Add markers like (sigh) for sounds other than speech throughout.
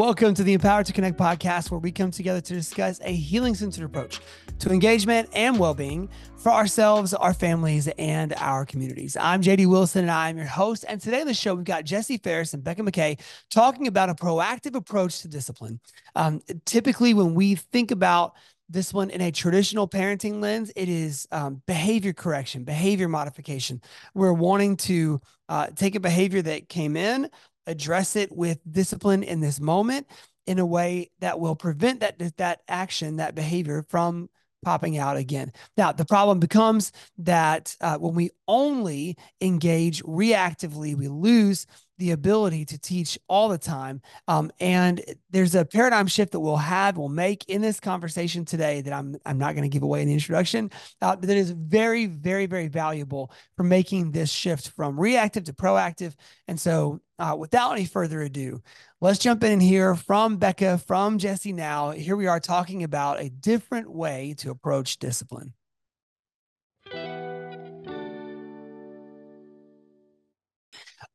welcome to the Empowered to Connect podcast, where we come together to discuss a healing centered approach to engagement and well being for ourselves, our families, and our communities. I'm JD Wilson, and I'm your host. And today on the show, we've got Jesse Faris and Becca McKay talking about a proactive approach to discipline. Um, typically, when we think about this one in a traditional parenting lens, it is um, behavior correction, behavior modification. We're wanting to uh, take a behavior that came in, address it with discipline in this moment in a way that will prevent that that action, that behavior from popping out again. Now, the problem becomes that uh, when we only engage reactively, we lose the ability to teach all the time. Um, and there's a paradigm shift that we'll have, we'll make in this conversation today that I'm, I'm not going to give away in the introduction, uh, that is very, very, very valuable for making this shift from reactive to proactive. And so, uh, without any further ado, let's jump in here from Becca, from Jesse now. Here we are talking about a different way to approach discipline.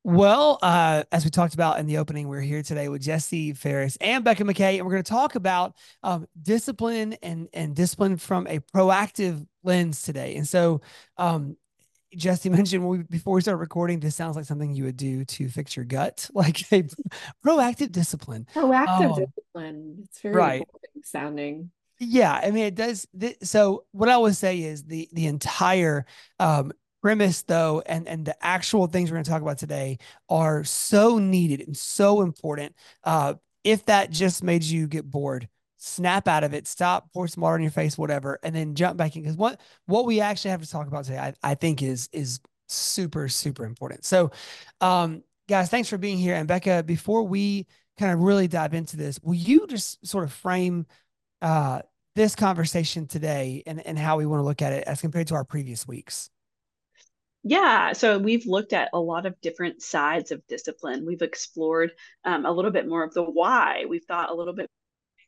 Well, uh, as we talked about in the opening, we're here today with Jesse Faris and Becca McKay, and we're going to talk about um, discipline and and discipline from a proactive lens today. And so, um, Jesse (laughs) mentioned we, before we started recording, this sounds like something you would do to fix your gut, (laughs) like a proactive discipline. Proactive um, discipline. It's very right. sounding. Yeah, I mean it does. Th- so what I would say is the the entire um, premise though and and the actual things we're going to talk about today are so needed and so important uh if that just made you get bored snap out of it stop pour some water in your face whatever and then jump back in. Because what what we actually have to talk about today I, I think is is super super important. So um guys thanks for being here. And becca before we kind of really dive into this will you just sort of frame uh this conversation today and, and how we want to look at it as compared to our previous weeks yeah, so we've looked at a lot of different sides of discipline. We've explored um, a little bit more of the why. We've thought a little bit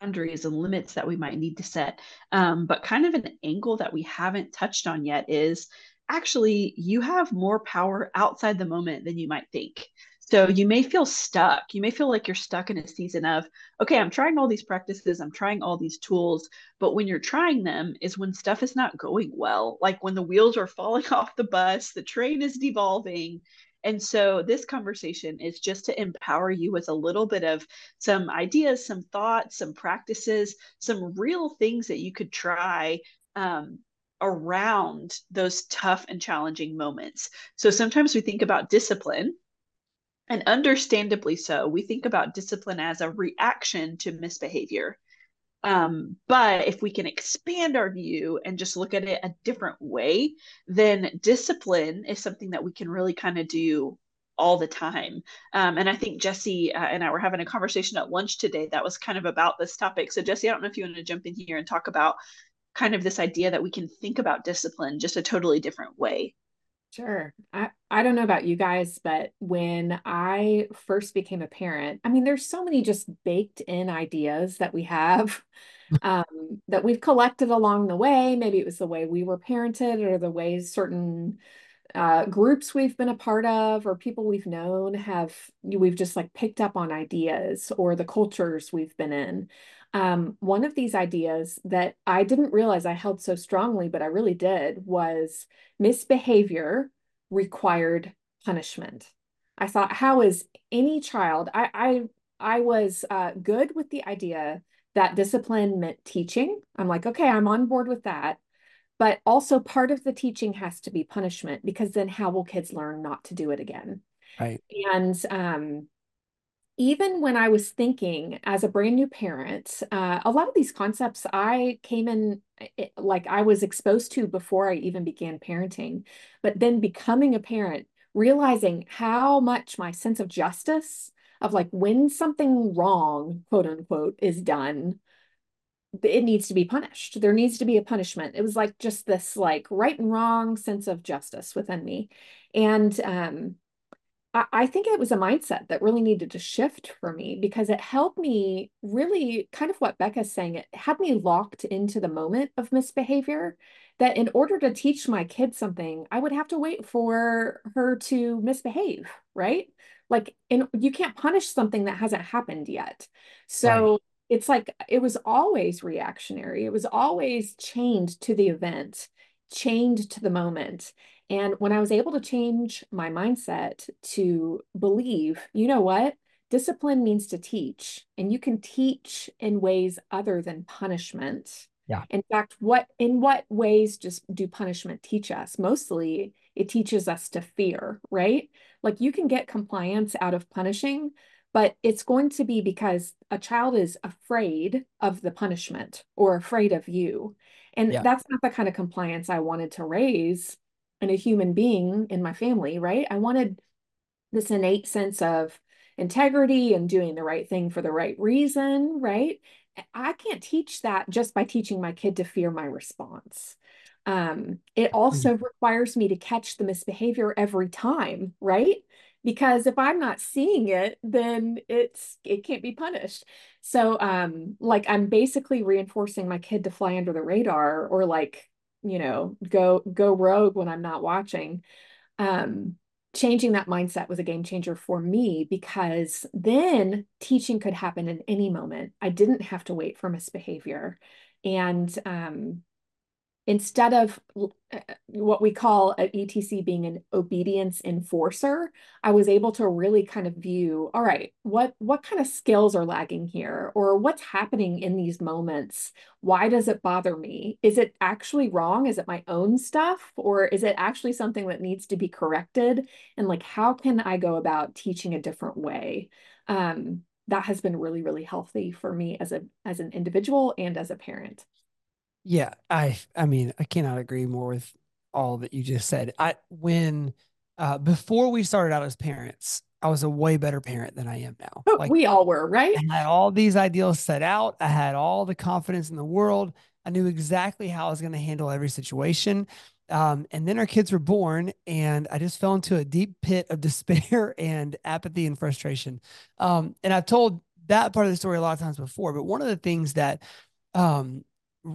boundaries and limits that we might need to set. Um, but kind of an angle that we haven't touched on yet is actually you have more power outside the moment than you might think. So you may feel stuck. You may feel like you're stuck in a season of, okay, I'm trying all these practices, I'm trying all these tools, but when you're trying them is when stuff is not going well. Like when the wheels are falling (laughs) off the bus, the train is devolving. And so this conversation is just to empower you with a little bit of some ideas, some thoughts, some practices, some real things that you could try um, around those tough and challenging moments. So sometimes we think about discipline and understandably so. We think about discipline as a reaction to misbehavior. Um, but if we can expand our view and just look at it a different way, then discipline is something that we can really kind of do all the time. Um, and I think Jesse uh, and I were having a conversation at lunch today that was kind of about this topic. So, Jesse, I don't know if you want to jump in here and talk about kind of this idea that we can think about discipline just a totally different way. Sure. I, I don't know about you guys, but when I first became a parent, I mean, there's so many just baked in ideas that we have (laughs) um, that we've collected along the way. Maybe it was the way we were parented or the ways certain uh, groups we've been a part of or people we've known have, we've just like picked up on ideas or the cultures we've been in. Um, one of these ideas that I didn't realize I held so strongly, but I really did, was misbehavior required punishment. I thought, how is any child? I I I was uh, good with the idea that discipline meant teaching. I'm like, okay, I'm on board with that. But also, part of the teaching has to be punishment because then how will kids learn not to do it again? Right. And um, even when I was thinking as a brand new parent, uh, a lot of these concepts I came in it, like I was exposed to before I even began parenting. But then becoming a parent, realizing how much my sense of justice, of like when something wrong, quote unquote, is done, it needs to be punished. There needs to be a punishment. It was like just this like right and wrong sense of justice within me. And um, I think it was a mindset that really needed to shift for me because it helped me really kind of what Becca's saying. It had me locked into the moment of misbehavior. That in order to teach my kid something, I would have to wait for her to misbehave, right? like and you can't punish something that hasn't happened yet so right. it's like it was always reactionary it was always chained to the event chained to the moment and when i was able to change my mindset to believe you know what? Discipline means to teach and you can teach in ways other than punishment. Yeah. In fact what in what ways just do punishment teach us? Mostly it teaches us to fear right? Like you can get compliance out of punishing but it's going to be because a child is afraid of the punishment or afraid of you. And yeah. that's not the kind of compliance i wanted to raise in a human being in my family right i wanted this innate sense of integrity and doing the right thing for the right reason, right? I can't teach that just by teaching my kid to fear my response. Um, it also mm-hmm. requires me to catch the misbehavior every time, right? Because if I'm not seeing it, then it's it can't be punished. So um, like I'm basically reinforcing my kid to fly under the radar or like, you know, go go rogue when I'm not watching. Um, changing that mindset was a game changer for me because then teaching could happen in any moment. I didn't have to wait for misbehavior. And um, instead of uh, what we call an ETC being an obedience enforcer, I was able to really kind of view, all right, what what kind of skills are lagging here, or what's happening in these moments? Why does it bother me? Is it actually wrong? Is it my own stuff, or is it actually something that needs to be corrected? And like, how can I go about teaching a different way? Um, that has been really, really healthy for me as a as an individual and as a parent. Yeah, I I mean, I cannot agree more with all that you just said. I when uh before we started out as parents, I was a way better parent than I am now. Like we all were, right? I had all these ideals set out. I had all the confidence in the world. I knew exactly how I was going to handle every situation. Um, and then our kids were born, and I just fell into a deep pit of (laughs) despair and apathy and frustration. Um, and I've told that part of the story a lot of times before, but one of the things that um,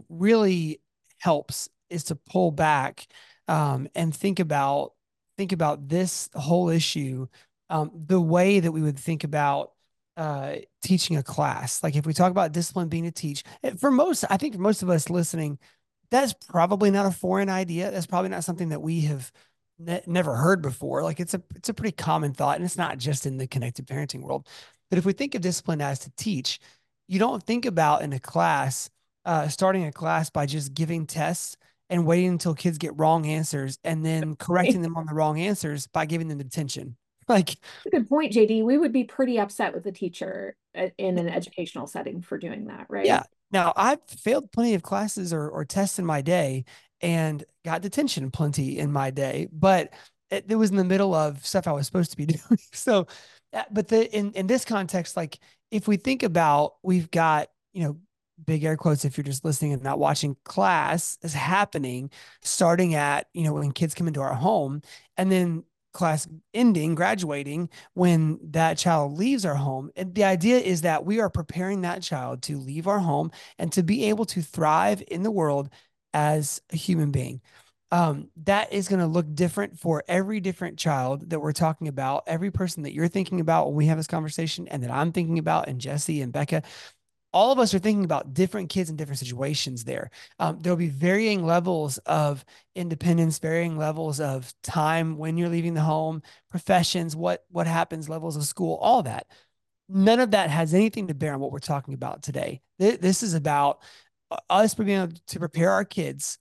really helps is to pull back um, and think about think about this whole issue um, the way that we would think about uh, teaching a class. Like if we talk about discipline being to teach, for most, I think for most of us listening, that's probably not a foreign idea. That's probably not something that we have ne- never heard before. Like it's a it's a pretty common thought, and it's not just in the connected parenting world. But if we think of discipline as to teach, you don't think about in a class uh, starting a class by just giving tests and waiting until kids get wrong answers and then correcting them on the wrong answers by giving them detention. (laughs) Like, good point, JD. We would be pretty upset with the teacher uh, in an educational setting for doing that, right? Yeah. Now, I've failed plenty of classes or, or tests in my day and got detention plenty in my day, but it, it was in the middle of stuff I was supposed to be (laughs) doing. so, uh, but the in in this context, like if we think about, we've got you know big air quotes if you're just listening and not watching class is happening starting at you know when kids come into our home and then class ending graduating when that child leaves our home. And the idea is that we are preparing that child to leave our home and to be able to thrive in the world as a human being. Um, that is going to look different for every different child that we're talking about every person that you're thinking about when we have this conversation and that i'm thinking about and jesse and becca all of us are thinking about different kids in different situations there. Um, there'll be varying levels of independence, varying levels of time when you're leaving the home, professions, what what happens, levels of school, all that. None of that has anything to bear on what we're talking about today. This is about uh, us being able to prepare our kids.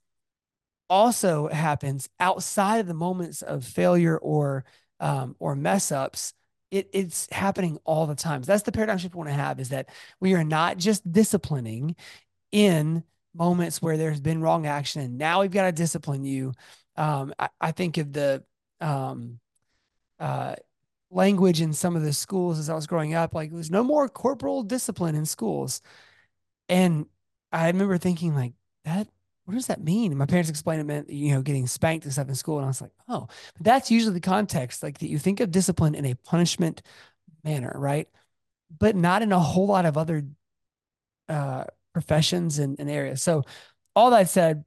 Also happens outside of the moments of failure or um, or mess ups it, it's happening all the time. So that's the paradigm shift we want to have is that we are not just disciplining in moments where there's been wrong action and now we've got to discipline you. Um, I, I, think of the um, uh, language in some of the schools as I was growing up, like there's no more corporal discipline in schools. And I remember thinking like that what does that mean? And my parents explained it meant, you know, getting spanked and stuff in school. And I was like, oh, but that's usually the context. Like that you think of discipline in a punishment manner, right? But not in a whole lot of other uh, professions and, and areas. So all that said,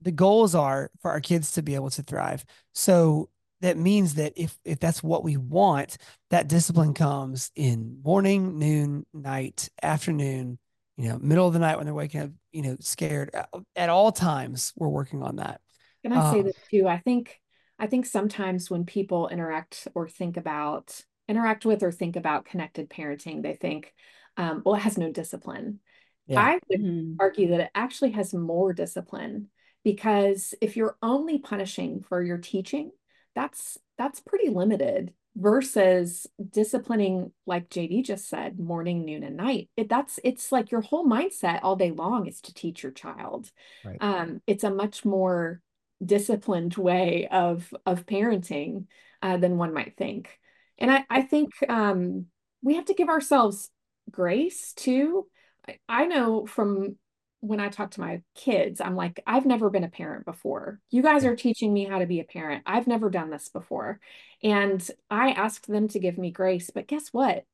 the goals are for our kids to be able to thrive. So that means that if if that's what we want, that discipline comes in morning, noon, night, afternoon, you know, middle of the night when they're waking up, you know, scared. At all times, we're working on that. Can I say um, this too? I think I think sometimes when people interact or think about interact with or think about connected parenting, they think, um, well, it has no discipline. Yeah. I would mm-hmm. argue that it actually has more discipline because if you're only punishing for your teaching, that's that's pretty limited versus disciplining like JD just said morning noon and night. It, that's it's like your whole mindset all day long is to teach your child. Right. um, it's a much more disciplined way of of parenting uh, than one might think. And i i think um, we have to give ourselves grace too. I, I know from when I talk to my kids, I'm like, I've never been a parent before. You guys are teaching me how to be a parent. I've never done this before. And I asked them to give me grace. But guess what?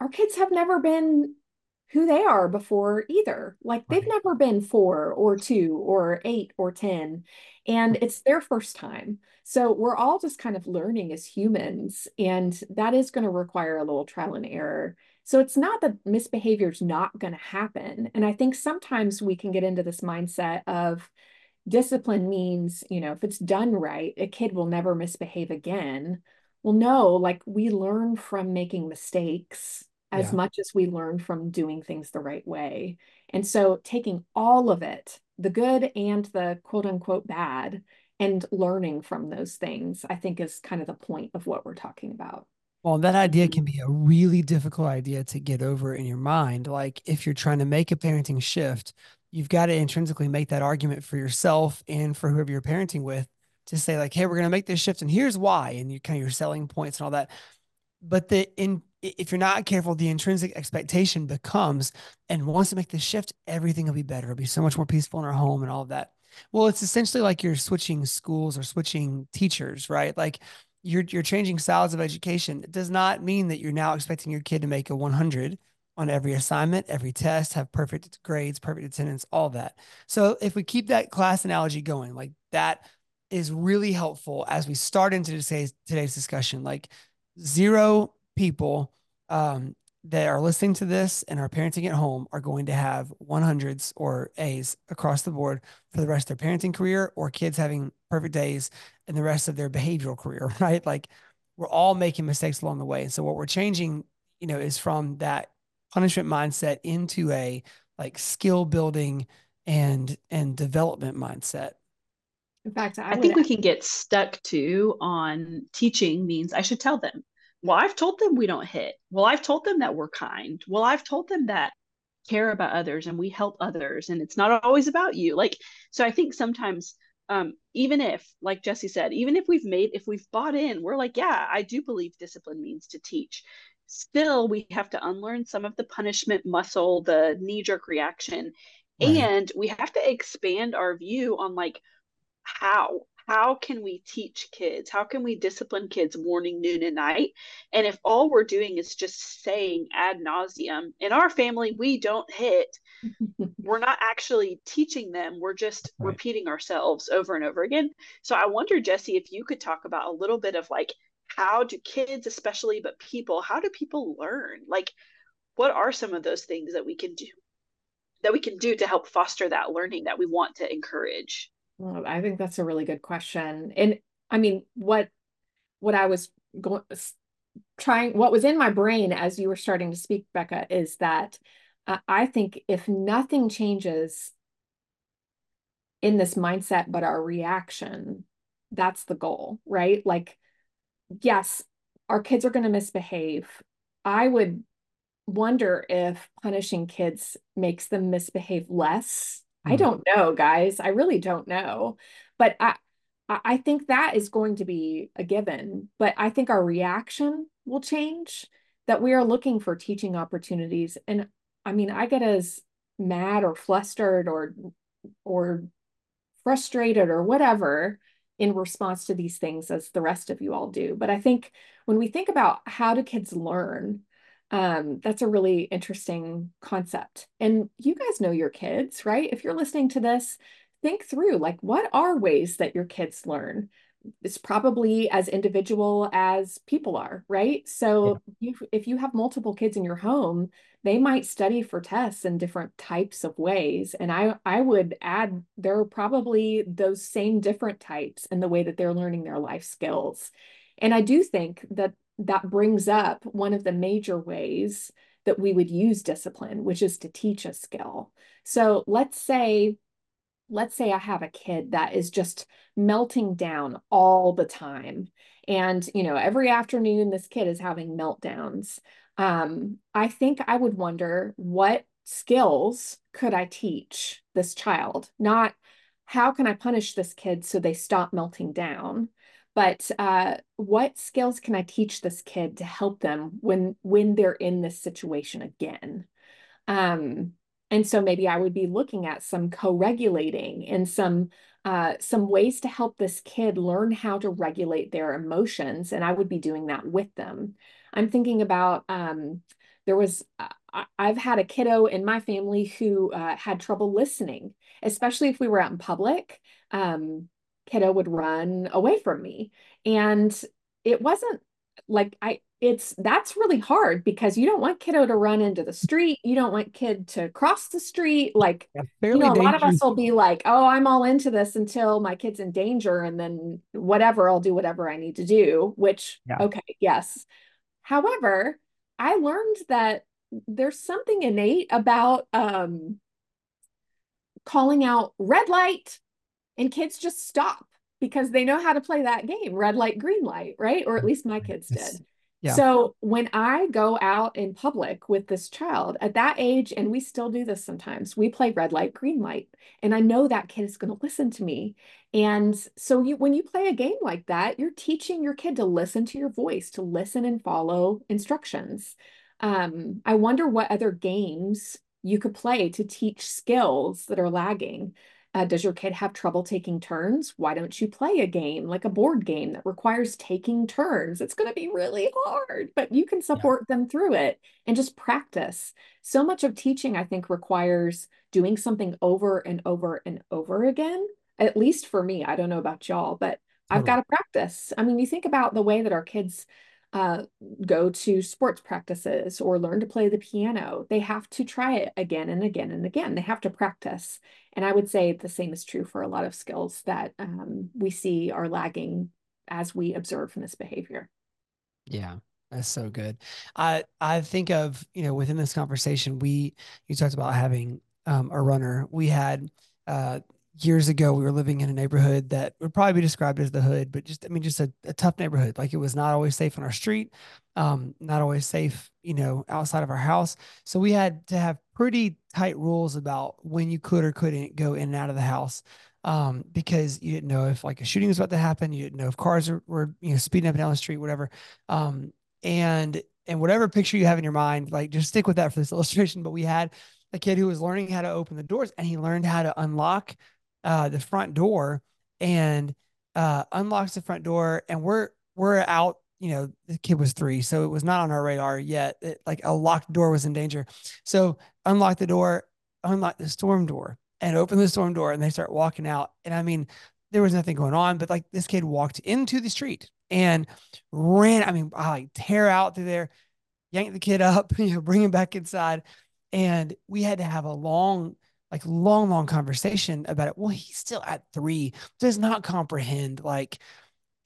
Our kids have never been who they are before either. Like they've never been four or two or eight or 10. And it's their first time. So we're all just kind of learning as humans. And that is going to require a little trial and error. So it's not that misbehavior is not going to happen. And I think sometimes we can get into this mindset of discipline means, you know, if it's done right, a kid will never misbehave again. Well, no, like we learn from making mistakes as yeah. much as we learn from doing things the right way. And so taking all of it, the good and the quote unquote bad, and learning from those things, I think is kind of the point of what we're talking about. Well, that idea can mm-hmm. be a really difficult idea to get over in your mind. Like if you're trying to make a parenting shift, you've got to intrinsically make that argument for yourself and for whoever you're parenting with to say like, "Hey, we're going to make this shift, and here's why," and you kind of your selling points and all that. But the in if you're not careful, the intrinsic expectation becomes, and once to make this shift, everything will be better. It'll be so much more peaceful in our home and all of that. Well, it's essentially like you're switching schools or switching teachers, right? Like you're you're changing styles of education. It does not mean that you're now expecting your kid to make a 100 on every assignment, every test, have perfect grades, perfect attendance, all that. So if we keep that class analogy going, like that is really helpful as we start into today's today's discussion. Like zero people um, that are listening to this and are parenting at home are going to have 100s or A's across the board for the rest of their parenting career or kids having perfect days and the rest of their behavioral career, (laughs) right? Like we're all making mistakes along the way. And so what we're changing, you know, is from that punishment mindset into a like skill building and and development mindset. In fact, I, I think we can get stuck too on teaching means I should tell them well, I've told them we don't hit. Well, I've told them that we're kind. Well, I've told them that care about others and we help others and it's not always about you. Like, so I think sometimes, um, even if, like Jesse said, even if we've made, if we've bought in, we're like, yeah, I do believe discipline means to teach. Still, we have to unlearn some of the punishment muscle, the knee jerk reaction. Right. And we have to expand our view on like how how can we teach kids? How can we discipline kids morning, noon, and night? And if all we're doing is just saying ad nauseum, in our family, we don't hit. (laughs) we're not actually teaching them. We're just right. repeating ourselves over and over again. So I wonder, Jesse, if you could talk about a little bit of like, how do kids, especially, but people, how do people learn? Like, what are some of those things that we can do? That we can do to help foster that learning that we want to encourage. Well, I think that's a really good question. And I mean, what what I was going trying what was in my brain as you were starting to speak, Becca, is that uh, I think if nothing changes in this mindset but our reaction, that's the goal, right? Like, yes, our kids are going to misbehave. I would wonder if punishing kids makes them misbehave less I hmm. don't know, guys. I really don't know. But I I think that is going to be a given. But I think our reaction will change that we are looking for teaching opportunities. And I mean, I get as mad or flustered or or frustrated or whatever in response to these things as the rest of you all do. But I think when we think about how do kids learn, um, that's a really interesting concept. And you guys know your kids, right? If you're listening to this, think through like, what are ways that your kids learn? it's probably as individual as people are, right? So yeah. you, if you have multiple kids in your home, they might study for tests in different types of ways. And I, I would add there are probably those same different types in the way that they're learning their life skills. And I do think that that brings up one of the major ways that we would use discipline, which is to teach a skill. So let's say let's say I have a kid that is just melting down all the time. And, you know, every afternoon this kid is having meltdowns. Um, I think I would wonder what skills could I teach this child? Not how can I punish this kid so they stop melting down, but uh, what skills can I teach this kid to help them when when they're in this situation again? Um, and so maybe I would be looking at some co-regulating and some uh, some ways to help this kid learn how to regulate their emotions. And I would be doing that with them. I'm thinking about um, there was uh, I've had a kiddo in my family who uh, had trouble listening, especially if we were out in public. Um, kiddo would run away from me, and it wasn't like I it's that's really hard because you don't want kiddo to run into the street. You don't want kid to cross the street. Like yeah, you know a lot of us will be like oh i'm all into this until my kid's in danger and then whatever i'll do whatever i need to do which yeah. okay yes. However i learned that there's something innate about um calling out red light and kids just stop because they know how to play that game red light green light right or at least my kids did yeah. So when I go out in public with this child at that age, and we still do this sometimes, we play red light, green light. And I know that kid is going to listen to me. And so you when you play a game like that, you're teaching your kid to listen to your voice, to listen and follow instructions. Um, I wonder what other games you could play to teach skills that are lagging. Uh, does your kid have trouble taking turns? Why don't you play a game like a board game that requires taking turns? It's going to be really hard, but you can support yeah. them through it and just practice. So much of teaching, I think, requires doing something over and over and over again. At least for me, I don't know about y'all, but I've got to practice. I mean, you think about the way that our kids uh, go to sports practices or learn to play the piano. They have to try it again and again and again. They have to practice. And I would say the same is true for a lot of skills that um, we see are lagging as we observe from this behavior. Yeah. That's so good. I I think of, you know, within this conversation, we you talked about having um, a runner. We had uh, years ago we were living in a neighborhood that would probably be described as the hood but just i mean just a, a tough neighborhood. Like it was not always safe on our street um, not always safe you know outside of our house. So we had to have pretty tight rules about when you could or couldn't go in and out of the house um, because you didn't know if like a shooting was about to happen you didn't know if cars were, were you know speeding up and down the street whatever. Um, and and whatever picture you have in your mind like just stick with that for this (laughs) illustration. But we had a kid who was learning how to open the doors and he learned how to unlock uh, the front door and uh, unlocks the front door, and we're we're out. You know, the kid was three, so it was not on our radar yet. It, like a locked door was in danger. So unlock the door, unlock the storm door, and open the storm door, and they start walking out. And I mean, there was nothing going on, but like this kid walked into the street and ran. I mean, I like tear out through there, yank the kid up, (laughs) you know, bring him back inside. And we had to have a long like long, long conversation about it. Well, he's still at three, does not comprehend like,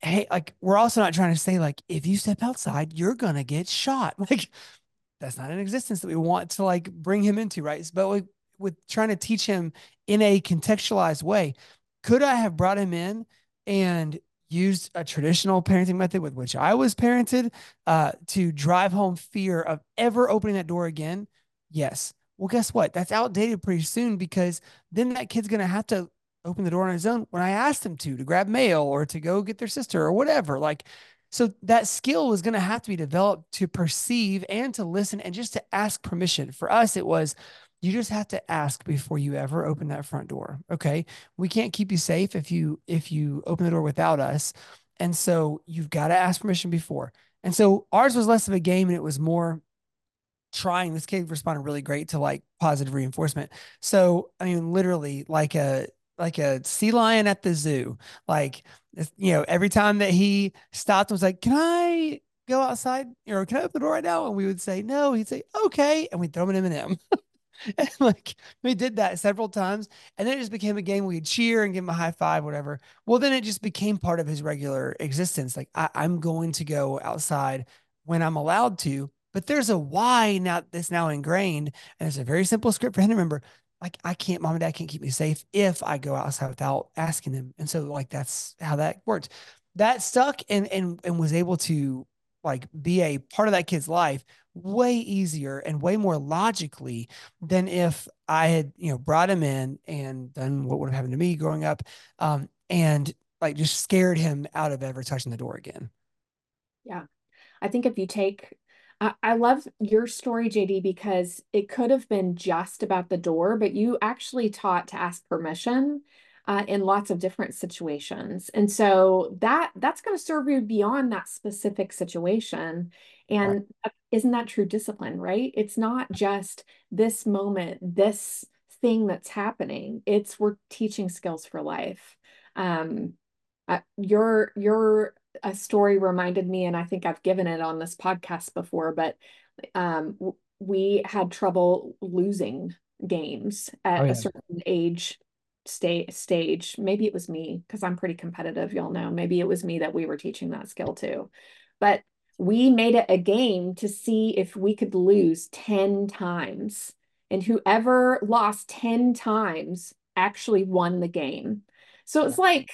hey, like we're also not trying to say like if you step outside, you're gonna get shot. (laughs) Like that's not an existence that we want to like bring him into, right? But like, with trying to teach him in a contextualized way, could I have brought him in and used a traditional parenting method with which I was parented uh, to drive home fear of ever opening that door again? Yes. Well, guess what? That's outdated pretty soon because then that kid's going to have to open the door on his own when I asked him to, to grab mail or to go get their sister or whatever. Like, so that skill was going to have to be developed to perceive and to listen and just to ask permission. For us, it was you just have to ask before you ever open that front door. Okay. We can't keep you safe if you if you open the door without us. And so you've got to ask permission before. And so ours was less of a game and it was more trying this kid responded really great to like positive reinforcement so i mean literally like a like a sea lion at the zoo like you know, every time that he stopped was like, Can I go outside or can I open the door right now? And we would say no. He'd say, Okay. And we'd throw him an M&M. (laughs) and like we did that several times. And then it just became a game we'd cheer and give him a high five, whatever. Well, then it just became part of his regular existence. Like I, I'm going to go outside when I'm allowed to. But there's a why now that's now ingrained. And it's a very simple script for him to remember like I can't, mom and dad can't keep me safe if I go outside without asking them. And so like that's how that worked. That stuck and and and was able to like be a part of that kid's life way easier and way more logically than if I had, you know, brought him in and done what would have happened to me growing up. Um, and like just scared him out of ever touching the door again. Yeah. I think if you take I, love your story, JD, because it could have been just about the door, but you actually taught to ask permission uh, in lots of different situations, and so that that's going to serve you beyond that specific situation. And right. Uh, isn't that true discipline? Right? It's not just this moment, this thing that's happening. It's we're teaching skills for life. Um, uh, your your a story reminded me, and I think I've given it on this podcast before, but um, we had trouble losing games at oh, yeah. a certain age sta- stage. Maybe it was me because I'm pretty competitive, y'all know. Maybe it was me that we were teaching that skill to. But we made it a game to see if we could lose 10 times. And whoever lost 10 times actually won the game. So it's like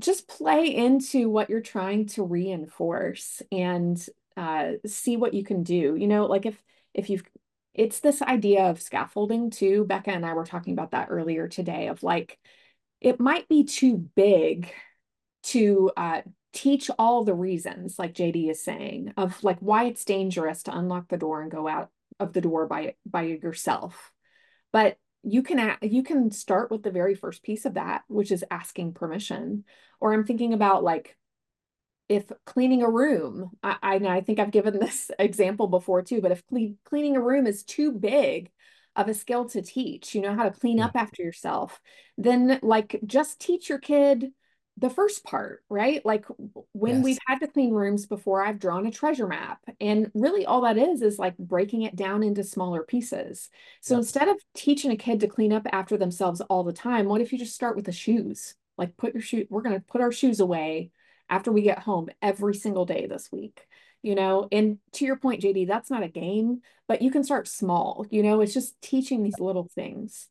just play into what you're trying to reinforce and uh, see what you can do. You know, like if if you've it's this idea of scaffolding too. Becca and I were talking about that earlier today of like it might be too big to uh, teach all the reasons, like JD is saying, of like why it's dangerous to unlock the door and go out of the door by by yourself. But you can you can start with the very first piece of that which is asking permission. Or i'm thinking about like if cleaning a room i i, I think i've given (laughs) this example before too but if cle- cleaning a room is too big of a skill to teach you know how to clean up after yourself then like just teach your kid the first part, right? Like when yes. we've had to clean rooms before, I've drawn a treasure map. And really, all that is is like breaking it down into smaller pieces. So instead of teaching a kid to clean up after themselves all the time, what if you just start with the shoes? Like, put your shoe, we're going to put our shoes away after we get home every single day this week. You know, and to your point, JD, that's not a game, but you can start small. You know, it's just teaching these little things.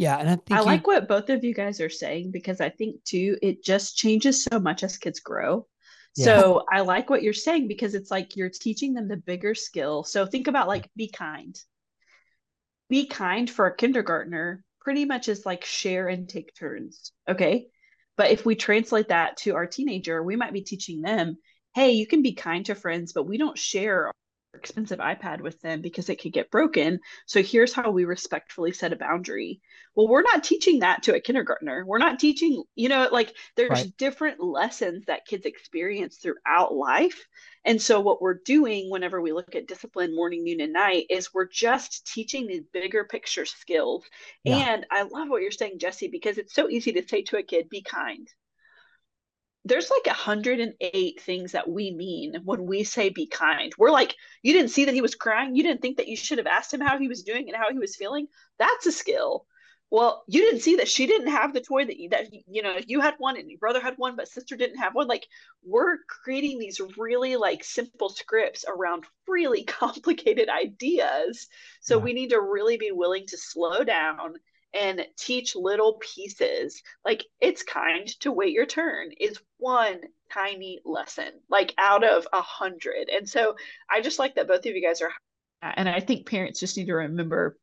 Yeah, and I think I you... like what both of you guys are saying because I think too it just changes so much as kids grow. Yeah. So I like what you're saying because it's like you're teaching them the bigger skill. So think about like be kind. Be kind for a kindergartner pretty much is like share and take turns. Okay. But if we translate that to our teenager, we might be teaching them, hey, you can be kind to friends, but we don't share expensive iPad with them because it could get broken. So here's how we respectfully set a boundary. Well, we're not teaching that to a kindergartner. We're not teaching, you know, like there's right. different lessons that kids experience throughout life. And so what we're doing whenever we look at discipline morning, noon, and night is we're just teaching these bigger picture skills. Yeah. And I love what you're saying, Jesse, because it's so easy to say to a kid, be kind there's like 108 things that we mean when we say be kind. We're like, you didn't see that he was crying. You didn't think that you should have asked him how he was doing and how he was feeling. That's a skill. Well, you didn't see that she didn't have the toy that you, that you know you had one and your brother had one, but sister didn't have one. Like we're creating these really like simple scripts around really (laughs) complicated ideas. So yeah. we need to really be willing to slow down and teach little pieces. Like it's kind to wait your turn is one tiny lesson, like out of a hundred. And so I just like that both of you guys are, and I think parents just need to remember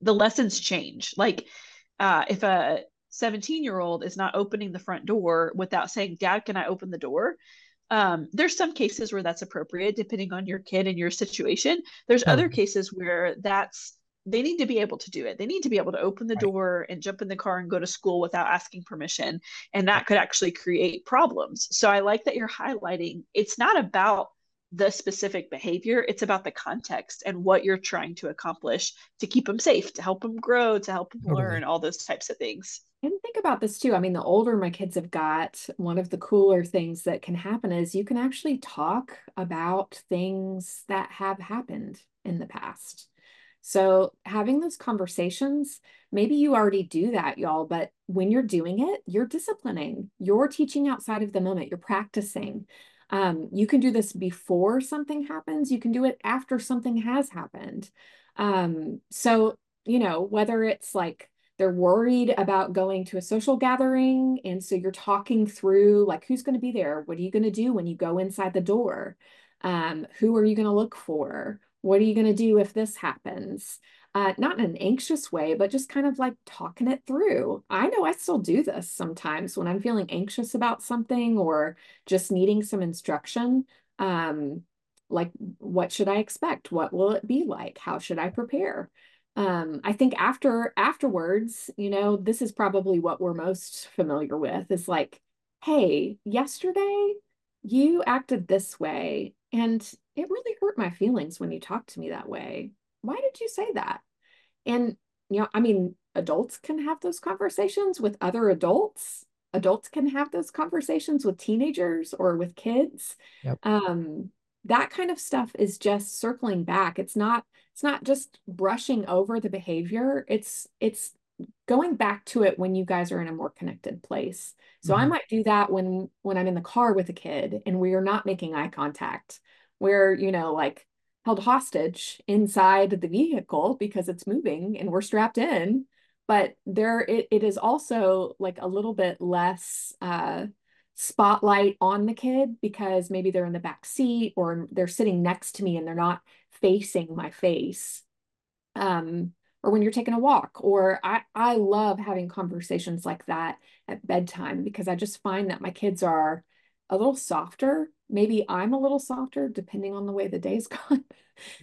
the lessons change. Like uh, if a 17 year old is not opening the front door without saying, Dad, can I open the door? Um, there's some cases where that's appropriate depending on your kid and your situation. There's other cases where that's they need to be able to do it. They need to be able to open the right. door and jump in the car and go to school without asking permission. And that could actually create problems. So I like that you're highlighting it's not about the specific behavior, it's about the context and what you're trying to accomplish to keep them safe, to help them grow, to help them totally. learn, all those types of things. And think about this too. I mean, the older my kids have got, one of the cooler things that can happen is you can actually talk about things that have happened in the past. So, having those conversations, maybe you already do that, y'all, but when you're doing it, you're disciplining, you're teaching outside of the moment, you're practicing. Um, you can do this before something happens, you can do it after something has happened. Um, so, you know, whether it's like they're worried about going to a social gathering, and so you're talking through like who's going to be there, what are you going to do when you go inside the door, um, who are you going to look for what are you going to do if this happens? Uh, not in an anxious way, but just kind of like talking it through. I know I still do this sometimes when I'm feeling anxious about something or just needing some instruction. Um, like, what should I expect? What will it be like? How should I prepare? Um, I think after afterwards, you know, this is probably what we're most familiar with is like, hey, yesterday you acted this way and it really hurt my feelings when you talked to me that way. Why did you say that? And, you know, I mean, adults can have those conversations with other adults. Adults can have those conversations with teenagers or with kids. Yep. Um, that kind of stuff is just circling back. It's not, it's not just brushing over the behavior. It's, it's going back to it when you guys are in a more connected place. So mm-hmm. I might do that when when I'm in the car with a kid and we are not making eye contact. We're, you know, like held hostage inside the vehicle because it's moving and we're strapped in. But there it, it is also like a little bit less uh spotlight on the kid because maybe they're in the back seat or they're sitting next to me and they're not facing my face. Um, or when you're taking a walk or I, I love having conversations like that at bedtime because i just find that my kids are a little softer maybe i'm a little softer depending on the way the day's (laughs) gone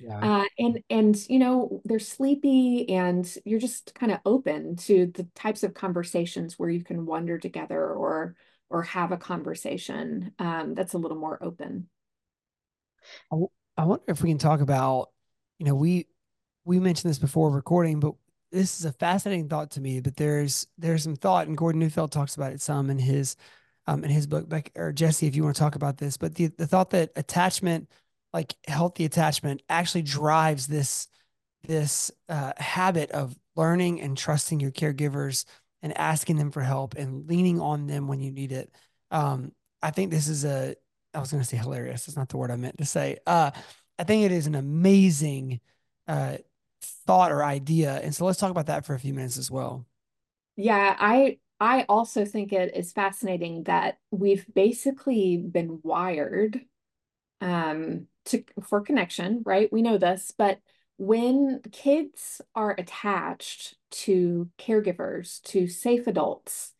yeah. uh, and and you know they're sleepy and you're just kind of open to the types of conversations where you can wonder together or or have a conversation um, that's a little more open I, I wonder if we can talk about you know we we mentioned this before recording, but this is a fascinating thought to me. But there's there's some thought, and Gordon Neufeld talks about it some in his um, in his book. Like, or Jesse, if you want to talk about this, but the the thought that attachment, like healthy attachment, actually drives this this uh, habit of learning and trusting your caregivers and asking them for help and leaning on them when you need it. Um, I think this is a I was going to say hilarious. That's not the word I meant to say. Uh, I think it is an amazing uh, thought or idea. And so let's talk about that for a few minutes as well. Yeah, I I also think it is fascinating that we've basically been wired um to for connection, right? We know this, but when kids are attached to caregivers, to safe adults,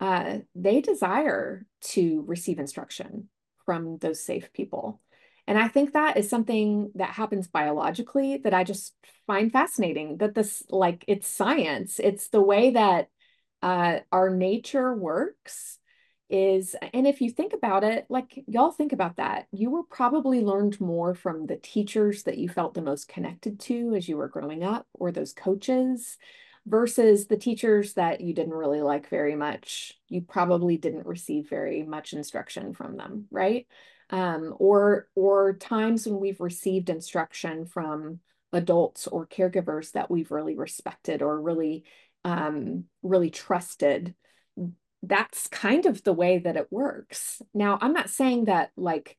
uh, they desire to receive instruction from those safe people. And I think that is something that happens biologically that I just find fascinating that this, like, it's science. It's the way that uh, our nature works is and if you think about it like y'all think about that. You were probably learned more from the teachers that you felt the most connected to as you were growing up or those coaches versus the teachers that you didn't really like very much. You probably didn't receive very much instruction from them right? Um, or or times when we've received instruction from adults or caregivers that we've really respected or really um, really trusted that's kind of the way that it works now i'm not saying that like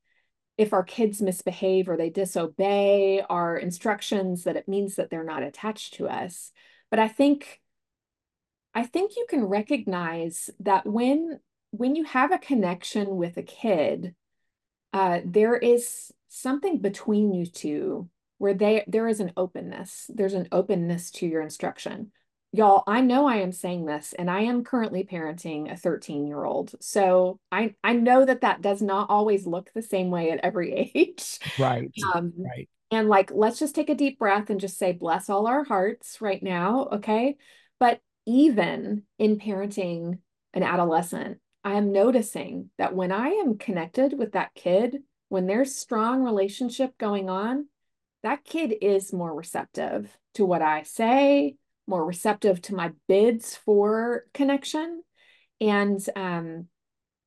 if our kids misbehave or they disobey our instructions that it means that they're not attached to us but i think i think you can recognize that when when you have a connection with a kid uh, there is something between you two where they there is an openness. There's an openness to your instruction. Y'all, I know I am saying this, and I am currently parenting a 13 year old. So I I know that that does not always look the same way at every (laughs) age. Right. Um, right. And like, let's just take a deep breath and just say, bless all our hearts right now. Okay. But even in parenting an adolescent, I am noticing that when I am connected with that kid, when there's strong relationship going on, that kid is more receptive to what I say, more receptive to my bids for connection. And um,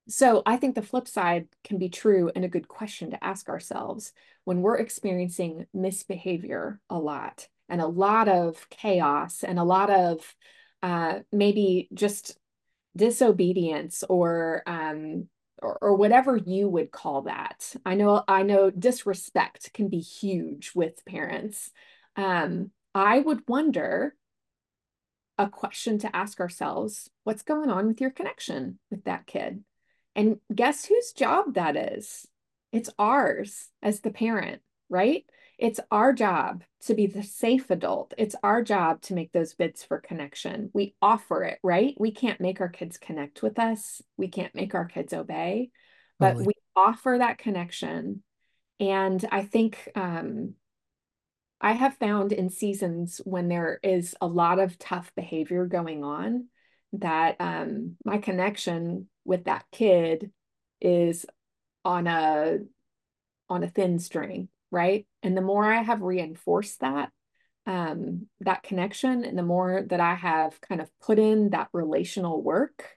so I think the flip side can be true and a good question to ask ourselves when we're experiencing misbehavior a lot and a lot of chaos and a lot of uh, maybe just disobedience or um, or, or whatever you would call that. I know I know disrespect can be huge with parents. Um, I would wonder a question to ask ourselves what's going on with your connection with that kid? And guess whose job that is? It's ours as the parent, right? It's our job to be the safe adult. It's our job to make those bids for connection. We offer it, right? We can't make our kids connect with us. We can't make our kids obey, but totally. we offer that connection. And I think um, I have found in seasons when there is a lot of tough behavior going on that um, my connection with that kid is on a on a thin string right? And the more I have reinforced that, um, that connection, and the more that I have kind of put in that relational work,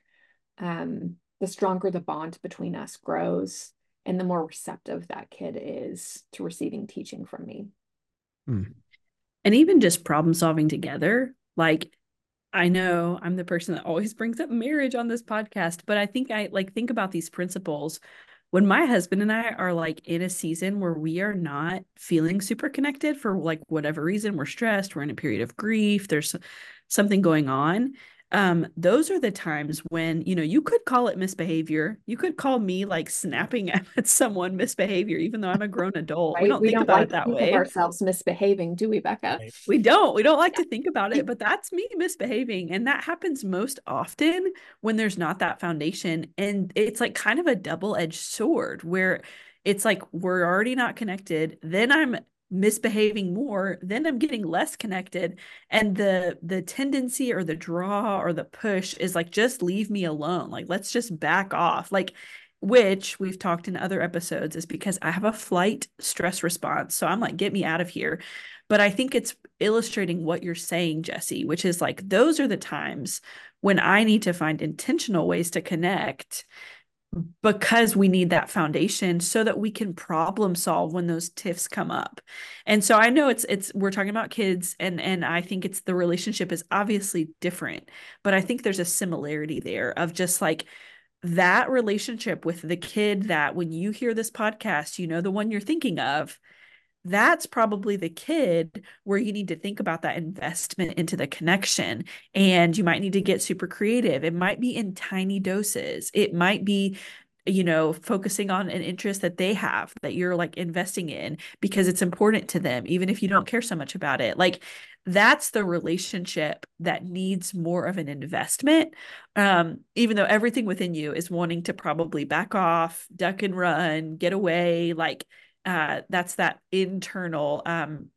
um, the stronger the bond between us grows, and the more receptive that kid is to receiving teaching from me. Hmm. And even just problem solving together, like I know I'm the person that always (laughs) brings up marriage on this podcast, but I think I like think about these principles when my husband and I are like in a season where we are not feeling super connected for like whatever reason, we're stressed, we're in a period of grief, there's something going on, um, those are the times when you know you could call it misbehavior. You could call me like snapping (laughs) at someone misbehavior even though i'm a grown adult. Right? we don't we think don't about like it that way. ourselves misbehaving do we becca? We don't. We don't like to think about it but that's me misbehaving and that happens most often when there's not that foundation and it's like kind of a double-edged sword where it's like we're already not connected then i'm misbehaving more then i'm getting less connected. And the the tendency or the draw or the push is like just leave me alone. Like let's just back off. Like which we've talked in other episodes is because i have a flight stress response. So i'm like get me out of here. But i think it's illustrating what you're saying jesse which is like those are the times when i need to find intentional ways to connect because we need that foundation so that we can problem solve when those tiffs come up. And so I know it's it's we're talking about kids and and I think it's the relationship is obviously different, but I think there's a similarity there of just like that relationship with the kid that when you hear this podcast, you know the one you're thinking of that's probably the kid where you need to think about that investment into the connection. And you might need to get super creative. It might be in tiny doses. It might be you know focusing on an interest that they have that you're like investing in because it's important to them even if you don't care so much about it like that's the relationship that needs more of an investment um even though everything within you is wanting to probably back off duck and run get away like uh that's that internal um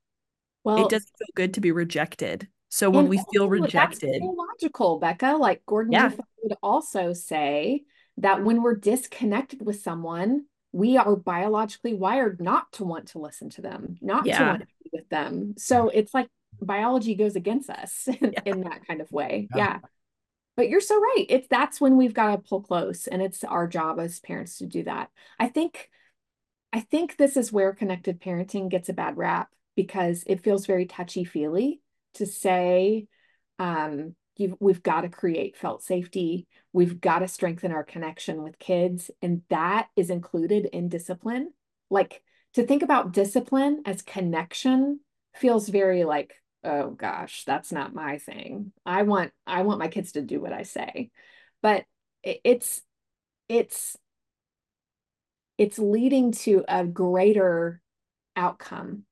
well it doesn't feel good to be rejected so when we feel rejected logical becca like gordon yeah. would also say that when we're disconnected with someone we are biologically wired not to want to listen to them not yeah. to want to be with them so it's like biology goes against us in, (laughs) yeah. in that kind of way yeah. yeah but you're so right it's that's when we've got to pull close and it's our job as parents to do that i think I think this is where connected parenting gets a bad rap because it feels very touchy feely to say, um, we've got to create felt safety. We've got to strengthen our connection with kids. And that is included in discipline. Like to think about discipline as connection feels very like, oh gosh, that's not my thing. I want, I want my kids to do what I say. But it's, it's it's leading to a greater outcome.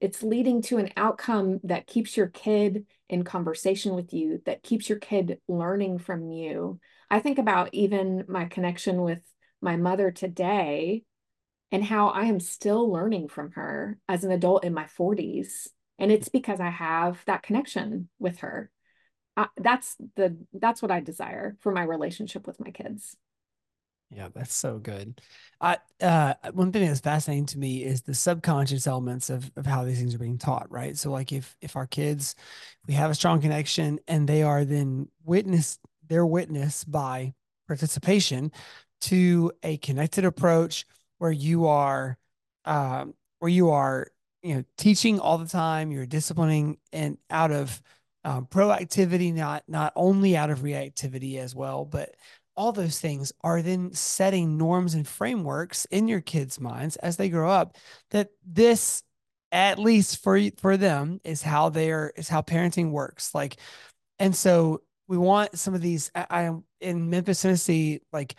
It's leading to an outcome that keeps your kid in conversation with you, that keeps your kid learning from you. I think about even my connection with my mother today and how I am still learning from her as an adult in my 40s. And it's because I have that connection with her. Uh, that's the that's what I desire for my relationship with my kids. Yeah, that's so good. I uh one thing that's fascinating to me is the subconscious elements of of how these things are being taught, right? So like if if our kids we have a strong connection and they are then witness their witness by participation to a connected approach where you are um where you are you know teaching all the time, you're disciplining and out of um, proactivity, not not only out of reactivity as well, but all those things are then setting norms and frameworks in your kids' minds as they grow up that this at least for for them is how they're is how parenting works. Like and so we want some of these i am in memphis tennessee like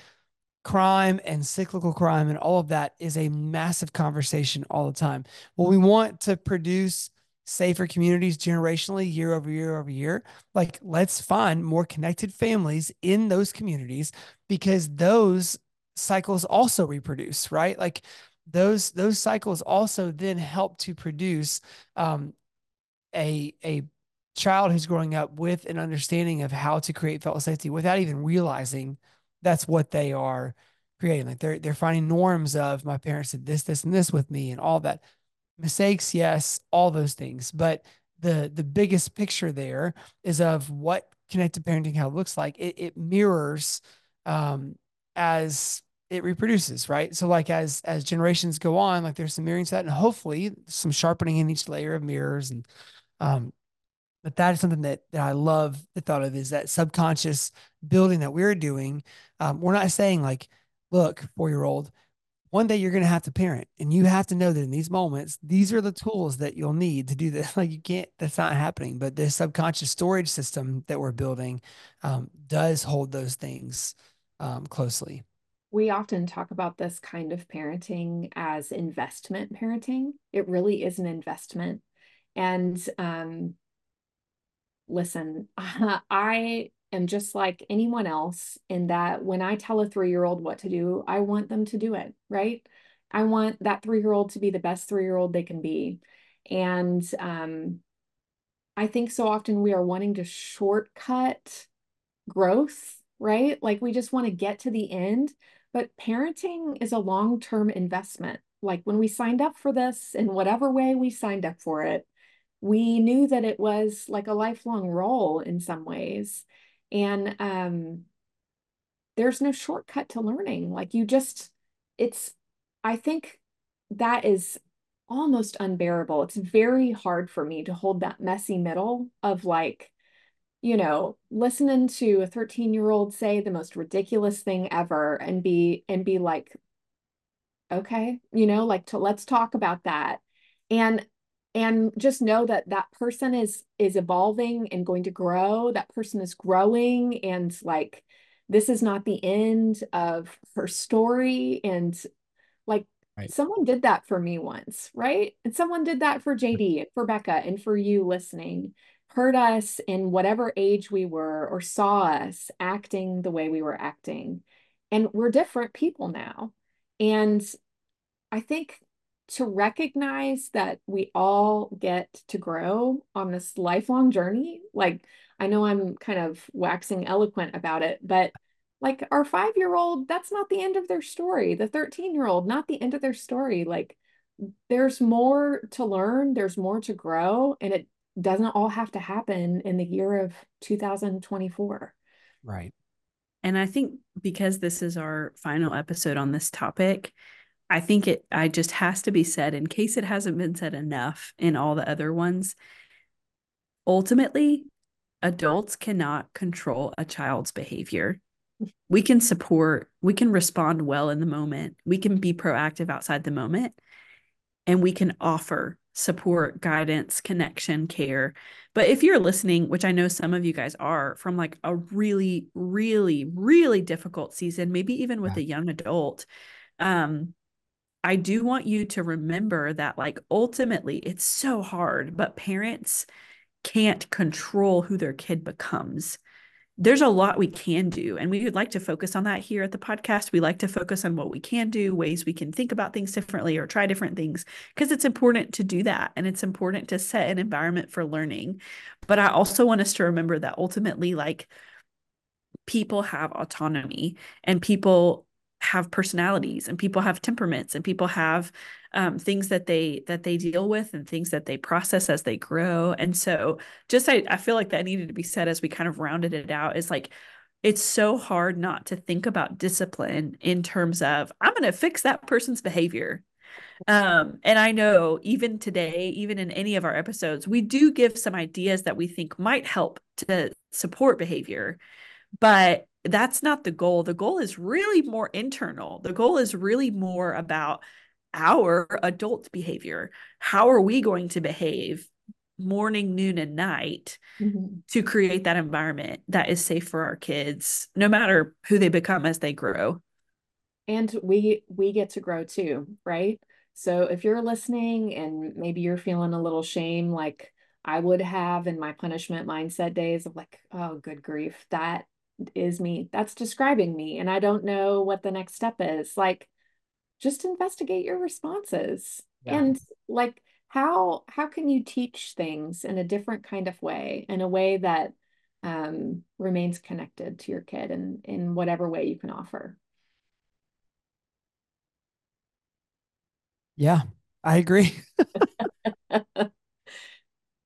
crime and cyclical crime and all of that is a massive conversation all the time. Well we want to produce safer communities generationally year over year over year. Like let's find more connected families in those communities because those cycles also reproduce right? Like those those cycles also then help to produce um, a a child who's growing up with an understanding of how to create felt safety without even realizing that's what they are creating. Like they're they're finding norms of my parents did this this and this with me and all that mistakes yes all those things. But the the biggest picture there is of what connected parenting how it looks like. It, it mirrors um as it reproduces right? So like as as generations go on like there's some mirroring to that and hopefully some sharpening in each layer of mirrors and um but that is something that, that I love the thought of is that subconscious building that we're doing. Um, we're not saying like, look, four year old, one day you're going to have to parent and you have to know that in these moments these are the tools that you'll need to do this. (laughs) Like you can't that's not happening but this subconscious storage system that we're building um, does hold those things um, closely. We often talk about this kind of parenting as investment parenting. It really is an investment. And um, listen (laughs) i am just like anyone else in that when I tell a three year old what to do, I want them to do it, right? I want that three year old to be the best three year old they can be. And um, I think so often we are wanting to shortcut growth, right? Like we just want to get to the end. But parenting is a long term investment. Like when we signed up for this, in whatever way we signed up for it, we knew that it was like a lifelong role in some ways. And um, there's no shortcut to learning. Like you just, it's, I think that is almost unbearable. It's very hard for me to hold that messy middle of like, you know, listening to a 13 year old say the most ridiculous thing ever and be, and be like, okay, you know, like to let's talk about that. And and just know that that person is is evolving and going to grow. That person is growing and like this is not the end of her story. And like right. someone did that for me once right? And someone did that for jd for becca and for you listening. Heard us in whatever age we were or saw us acting the way we were acting. And we're different people now. And i think to recognize that we all get to grow on this lifelong journey. Like, I know I'm kind of waxing eloquent about it, but like our five year old, that's not the end of their story. The 13 year old, not the end of their story. Like, there's more to learn, there's more to grow, and it doesn't all have to happen in the year of 2024. Right. And I think because this is our final episode on this topic, I think it I just has to be said in case it hasn't been said enough in all the other ones. Ultimately, adults cannot control a child's behavior. We can support, we can respond well in the moment. We can be proactive outside the moment and we can offer support, guidance, connection, care. But if you're listening, which I know some of you guys are from like a really really really difficult season, maybe even with yeah. a young adult, um I do want you to remember that, like, ultimately, it's so hard, but parents can't control who their kid becomes. There's a lot we can do, and we would like to focus on that here at the podcast. We like to focus on what we can do, ways we can think about things differently or try different things, because it's important to do that. And it's important to set an environment for learning. But I also want us to remember that ultimately, like, people have autonomy and people have personalities and people have temperaments and people have um, things that they that they deal with and things that they process as they grow. And so just I, I feel like that needed to be said as we kind of rounded it out is like it's so hard not to think about discipline in terms of i'm going to fix that person's behavior. Um, and I know even today, even in any of our episodes, we do give some ideas that we think might help to support behavior, but that's not the goal. The goal is really more internal. The goal is really more about our adult behavior. How are we going to behave morning, noon, and night mm-hmm. to create that environment that is safe for our kids, no matter who they become as they grow? And we we get to grow too, right? So if you're listening and maybe you're feeling a little shame, like I would have in my punishment mindset days of like, oh, good grief, that is me. That's describing me. And I don't know what the next step is. Like, just investigate your responses. Yeah. And like, how how can you teach things in a different kind of way, in a way that um, remains connected to your kid and in whatever way you can offer? Yeah, I agree. (laughs)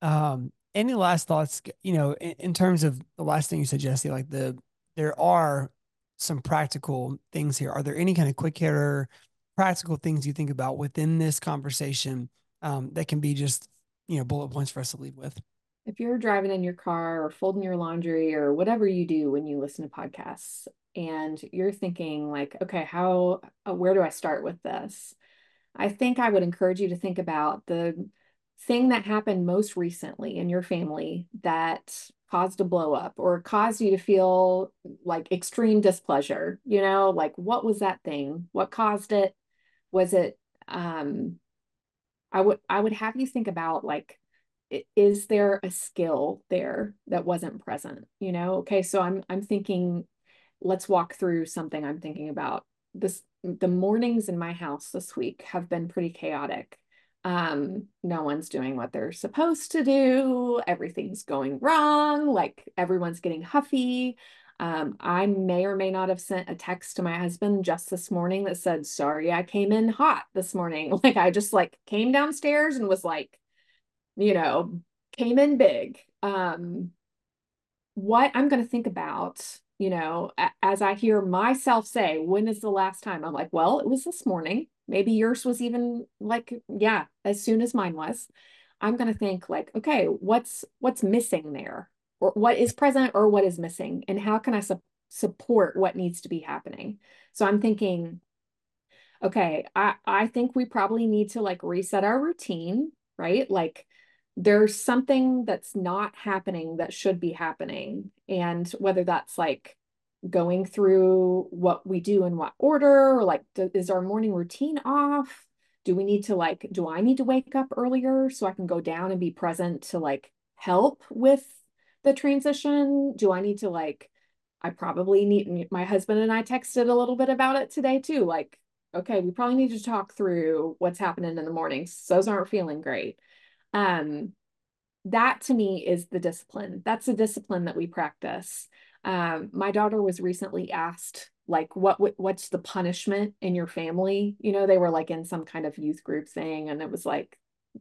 um, any last thoughts, you know, in, in, terms of the last thing you said, Jesse, like the, there are some practical things here. Are there any kind of quick hitter practical things you think about within this conversation um, that can be just, you know, bullet points for us to leave with? If you're driving in your car or folding your laundry or whatever you do when you listen to podcasts and you're thinking like, okay, how, uh, where do I start with this? I think I would encourage you to think about the thing that happened most recently in your family that caused a blow up or caused you to feel like extreme displeasure you know? Like what was that thing? What caused it? Was it um i would i would have you think about like is there a skill there that wasn't present you know? Okay so i'm i'm thinking let's walk through something i'm thinking about. This the mornings in my house this week have been pretty chaotic. Um, no one's doing what they're supposed to do. Everything's going wrong. Like everyone's getting huffy. Um, I may or may not have sent a text to my husband just this morning that said, sorry, I came in hot this morning. (laughs) Like I just like came downstairs and was like, you know, came in big. Um, what I'm going to think about you know, as I hear myself say, when is the last time? I'm like, well, it was this morning. Maybe yours was even like, yeah, as soon as mine was. I'm going to think like, okay, what's what's missing there? Or what is present or what is missing? And how can I su- support what needs to be happening? So I'm thinking, okay, I, I think we probably need to like reset our routine, right? Like there's something that's not happening that should be happening. And whether that's like going through what we do in what order, or like, do, is our morning routine off? Do we need to like, do I need to wake up earlier so I can go down and be present to like help with the transition? Do I need to like, I probably need, my husband and I texted a little bit about it today too. Like, okay, we probably need to talk through what's happening in the mornings. Those aren't feeling great um, that to me is the discipline. That's the discipline that we practice. Um, my daughter was recently asked, like, what what's the punishment in your family? You know, they were like in some kind of youth group thing, and it was like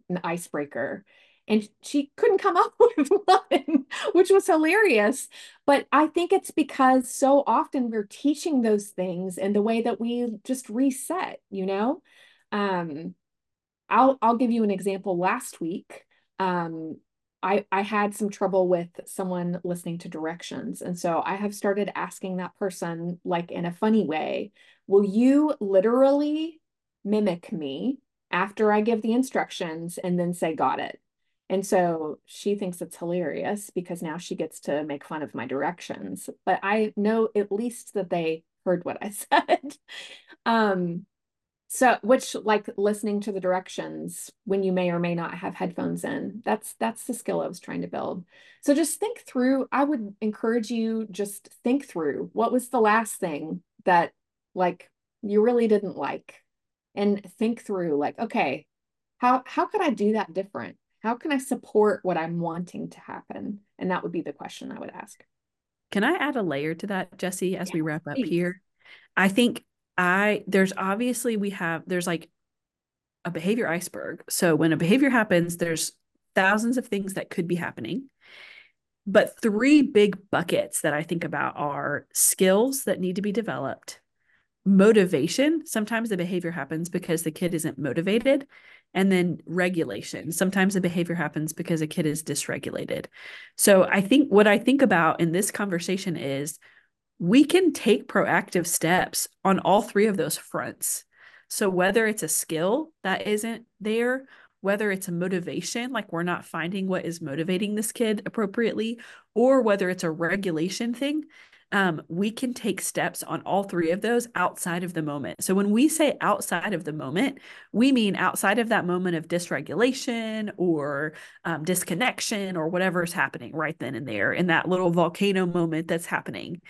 an icebreaker. And she couldn't come (laughs) up with one, which was hilarious. But I think it's because so often we're teaching those things in the way that we just reset, you know? Um, I'll I'll give you an example. Last week, um, I I had some trouble with someone listening to directions, and so I have started asking that person, like in a funny way, "Will you literally mimic me after I give the instructions and then say got it?" And so she thinks it's hilarious because now she gets to make fun of my directions. But I know at least that they heard what I (laughs) said. um, so which like listening to the directions when you may or may not have headphones in that's that's the skill i was trying to build. So just think through i would encourage you just think through what was the last thing that like you really didn't like? And think through like okay how how could i do that different? How can i support what i'm wanting to happen? And that would be the question i would ask. Can i add a layer to that jesse as yeah, we wrap up please. here? I think I there's obviously we have there's like a behavior iceberg. So when a behavior happens, there's thousands of things that could be happening. But three big buckets that I think about are skills that need to be developed, motivation. Sometimes the behavior happens because the kid isn't motivated. And then regulation. Sometimes the behavior happens because a kid is dysregulated. So I think what I think about in this conversation is we can take proactive steps on all three of those fronts. So whether it's a skill that isn't there, whether it's a motivation, like we're not finding what is motivating this kid appropriately, or whether it's a regulation thing, um, we can take steps on all three of those outside of the moment. So when we say outside of the moment, we mean outside of that moment of dysregulation or um, disconnection or whatever is happening right then and there in that little volcano moment that's happening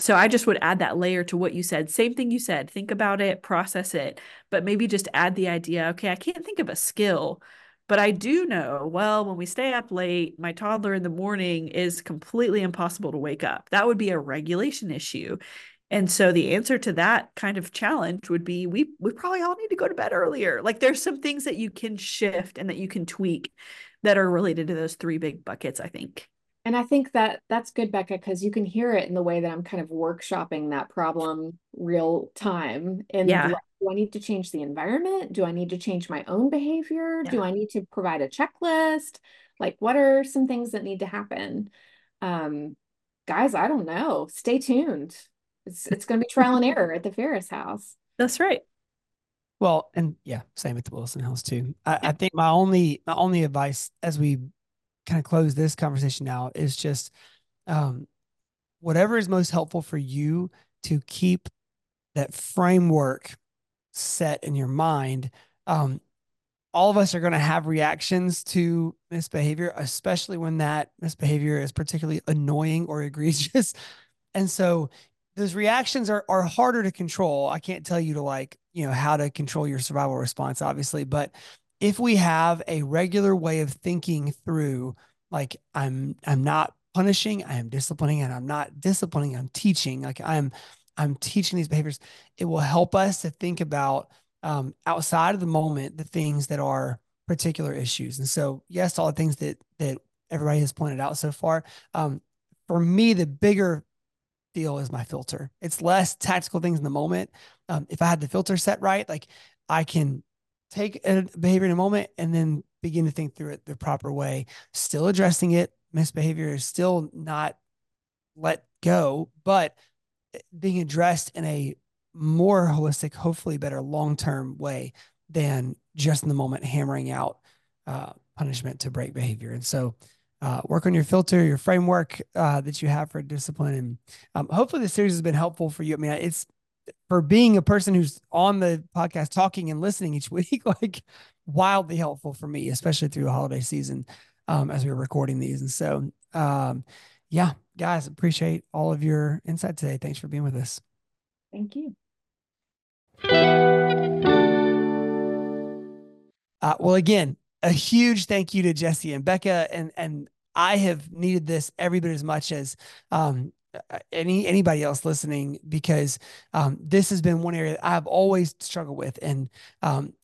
so I just would add that layer to what you said. Same thing you said. Think about it, process it, but maybe just add the idea, okay, I can't think of a skill, but I do know, well, when we stay up late, my toddler in the morning is completely impossible to wake up. That would be a regulation issue. And so the answer to that kind of challenge would be we we probably all need to go to bed earlier. Like there's some things that you can shift and that you can tweak that are related to those three big buckets, I think. And I think that that's good, Becca, because you can hear it in the way that I'm kind of workshopping that problem real time. And yeah. do I need to change the environment? Do I need to change my own behavior? Yeah. Do I need to provide a checklist? Like, what are some things that need to happen? Um, guys, I don't know. Stay tuned. It's it's going to be trial and error at the Faris house. That's right. Well, and yeah, same at the Wilson house too. I, I think my only my only advice as we kind of close this conversation out is just um, whatever is most helpful for you to keep that framework set in your mind. Um, all of us are going to have reactions to misbehavior, especially when that misbehavior is particularly annoying or (laughs) egregious. And so those reactions are, are harder to control. I can't tell you to like, you know, how to control your survival response, obviously, but if we have a regular way of thinking through like i'm i'm not punishing i am disciplining and i'm not disciplining i'm teaching like i'm i'm teaching these behaviors it will help us to think about um, outside of the moment the things that are particular issues. And so yes all the things that that everybody has pointed out so far um, for me the bigger deal is my filter. It's less tactical things in the moment. Um, if i had the filter set right like i can take a behavior in a moment and then begin to think through it the proper way, still addressing it. Misbehavior is still not let go, but being addressed in a more holistic, hopefully better long term way than just in the moment hammering out uh, punishment to break behavior. And so, uh, work on your filter, your framework uh, that you have for discipline, and um, hopefully the series has been helpful for you. I mean, it's for being a person who's on the podcast talking and listening each (laughs) week, like wildly helpful for me, especially through the holiday season um, as we were recording these. And so, um, yeah, guys, appreciate all of your insight today. Thanks for being with us. Thank you. Uh, well, again, a huge thank you to Jesse and Becca, and and I have needed this every bit as much as um, any anybody else listening because um, this has been one area I've always struggled with, and um,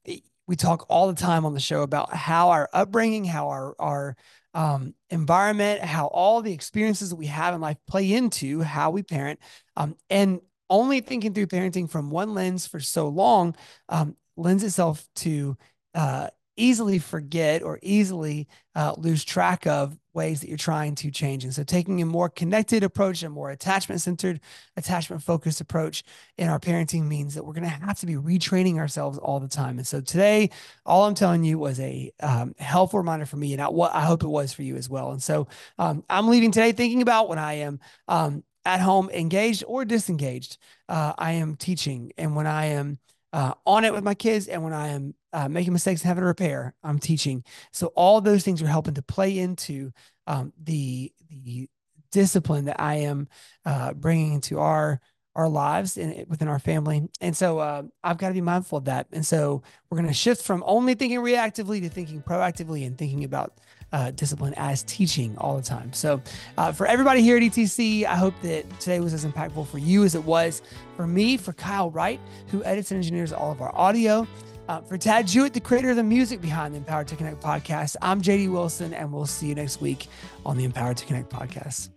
we talk all the time on the show about how our upbringing, how our our um, environment, how all the experiences that we have in life play into how we parent, um, and only thinking through parenting from one lens for so long um, lends itself to uh, easily forget or easily uh, lose track of ways that you're trying to change. And so, taking a more connected approach, a more attachment centered, attachment focused approach in our parenting means that we're going to have to be retraining ourselves all the time. And so, today, all I'm telling you was a um, helpful reminder for me, and what I hope it was for you as well. And so, um, I'm leaving today thinking about when I am um, at home engaged or disengaged, uh, I am teaching, and when I am uh, on it with my kids, and when I am uh, making mistakes and having to repair, I'm teaching. So all those things are helping to play into um, the the discipline that I am uh, bringing into our our lives and within our family. And so uh, I've got to be mindful of that. And so we're going to shift from only thinking reactively to thinking proactively and thinking about uh, discipline as teaching all the time. So, uh, for everybody here at ETC, I hope that today was as impactful for you as it was for me, for Kyle Wright, who edits and engineers all of our audio. Uh, for Tad Jewett, the creator of the music behind the Empowered to Connect podcast, I'm JD Wilson, and we'll see you next week on the Empowered to Connect podcast.